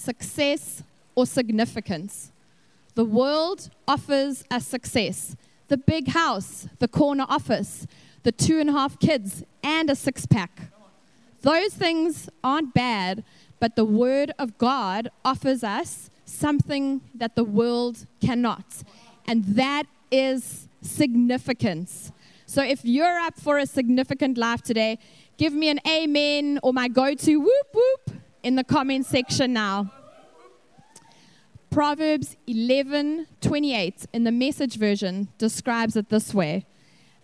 success, or significance. The world offers us success the big house, the corner office, the two and a half kids, and a six pack. Those things aren't bad, but the Word of God offers us something that the world cannot, and that is significance. So if you're up for a significant life today, give me an amen or my go to whoop whoop in the comment section now. Proverbs 11:28 in the message version describes it this way.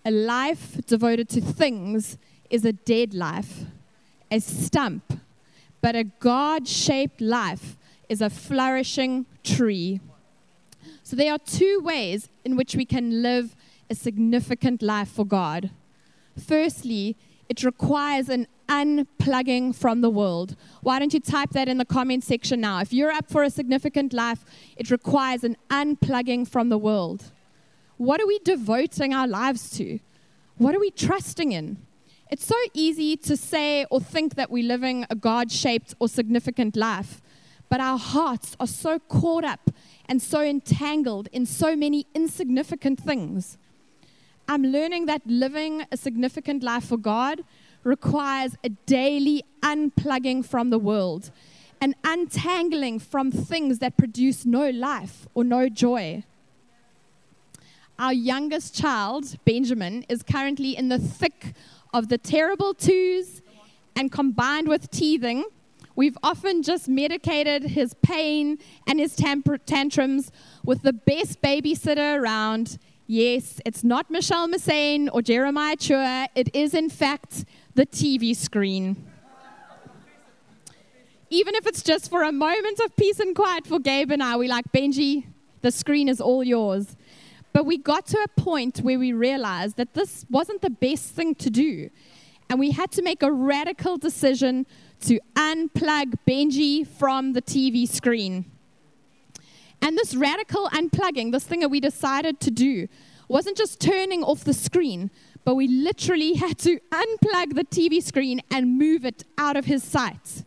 A life devoted to things is a dead life, a stump, but a God-shaped life is a flourishing tree. So there are two ways in which we can live a significant life for God. Firstly, it requires an unplugging from the world. Why don't you type that in the comment section now? If you're up for a significant life, it requires an unplugging from the world. What are we devoting our lives to? What are we trusting in? It's so easy to say or think that we're living a God shaped or significant life, but our hearts are so caught up and so entangled in so many insignificant things. I'm learning that living a significant life for God requires a daily unplugging from the world, an untangling from things that produce no life or no joy. Our youngest child, Benjamin, is currently in the thick of the terrible twos and combined with teething. We've often just medicated his pain and his tantrums with the best babysitter around. Yes, it's not Michelle Massane or Jeremiah Chua. It is, in fact, the TV screen. Even if it's just for a moment of peace and quiet for Gabe and I, we like, Benji, the screen is all yours. But we got to a point where we realized that this wasn't the best thing to do. And we had to make a radical decision to unplug Benji from the TV screen. And this radical unplugging, this thing that we decided to do, wasn't just turning off the screen, but we literally had to unplug the TV screen and move it out of his sight.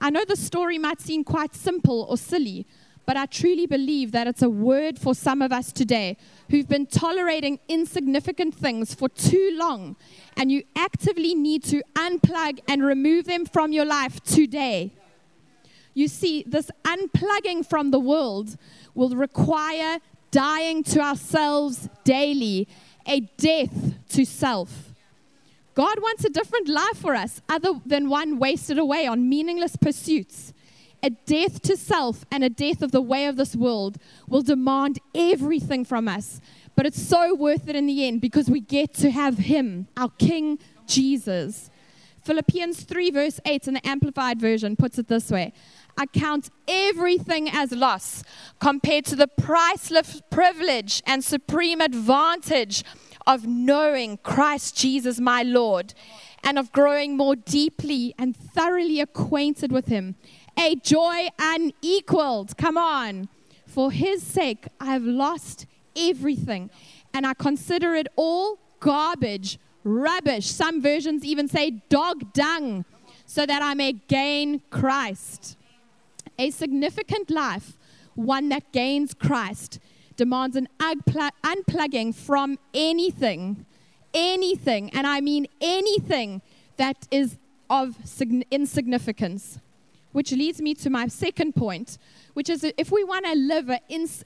I know the story might seem quite simple or silly, but I truly believe that it's a word for some of us today who've been tolerating insignificant things for too long, and you actively need to unplug and remove them from your life today. You see, this unplugging from the world will require dying to ourselves daily a death to self. God wants a different life for us other than one wasted away on meaningless pursuits. A death to self and a death of the way of this world will demand everything from us. But it's so worth it in the end because we get to have Him, our King Jesus. Philippians 3, verse 8 in the Amplified Version puts it this way I count everything as loss compared to the priceless privilege and supreme advantage of knowing Christ Jesus, my Lord, and of growing more deeply and thoroughly acquainted with Him. A joy unequaled. Come on. For His sake, I have lost everything, and I consider it all garbage, rubbish. Some versions even say dog dung, so that I may gain Christ a significant life, one that gains Christ, demands an unplugging from anything, anything, and I mean anything that is of insignificance. Which leads me to my second point, which is if we want to live a,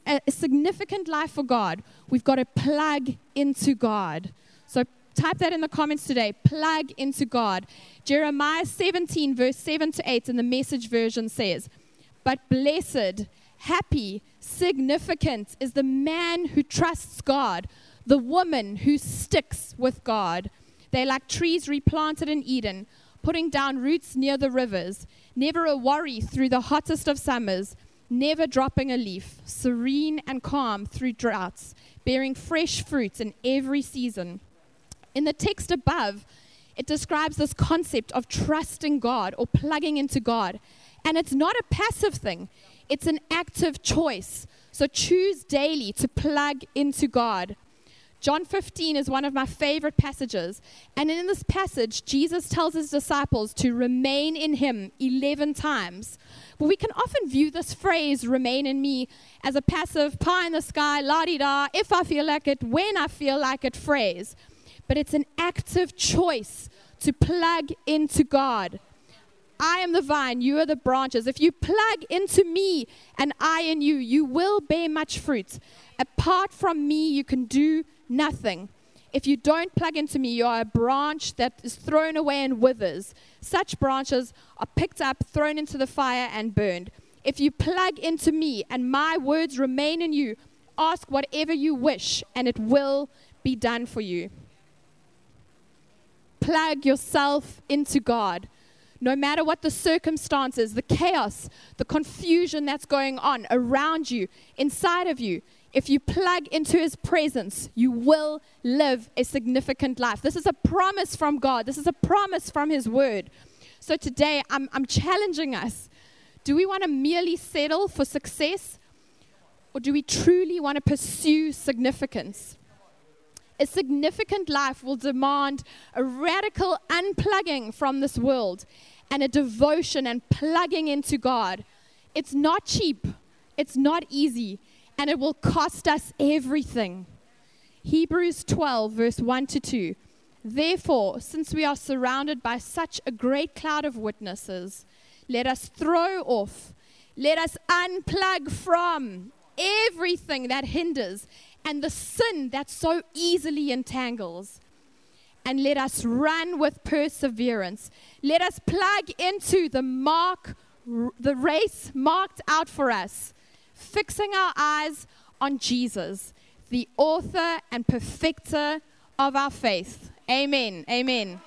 a significant life for God, we've got to plug into God. So type that in the comments today. Plug into God. Jeremiah 17, verse 7 to 8 in the message version says, but blessed, happy, significant is the man who trusts God, the woman who sticks with God. They're like trees replanted in Eden, putting down roots near the rivers, never a worry through the hottest of summers, never dropping a leaf, serene and calm through droughts, bearing fresh fruit in every season. In the text above, it describes this concept of trusting God or plugging into God and it's not a passive thing, it's an active choice. So choose daily to plug into God. John 15 is one of my favorite passages. And in this passage, Jesus tells his disciples to remain in him 11 times. But we can often view this phrase, remain in me, as a passive, pie in the sky, la di da, if I feel like it, when I feel like it phrase. But it's an active choice to plug into God. I am the vine, you are the branches. If you plug into me and I in you, you will bear much fruit. Apart from me, you can do nothing. If you don't plug into me, you are a branch that is thrown away and withers. Such branches are picked up, thrown into the fire, and burned. If you plug into me and my words remain in you, ask whatever you wish, and it will be done for you. Plug yourself into God. No matter what the circumstances, the chaos, the confusion that's going on around you, inside of you, if you plug into his presence, you will live a significant life. This is a promise from God, this is a promise from his word. So today, I'm, I'm challenging us. Do we want to merely settle for success, or do we truly want to pursue significance? A significant life will demand a radical unplugging from this world and a devotion and plugging into God. It's not cheap, it's not easy, and it will cost us everything. Hebrews 12, verse 1 to 2. Therefore, since we are surrounded by such a great cloud of witnesses, let us throw off, let us unplug from everything that hinders and the sin that so easily entangles. And let us run with perseverance. Let us plug into the mark, the race marked out for us, fixing our eyes on Jesus, the author and perfecter of our faith. Amen. Amen.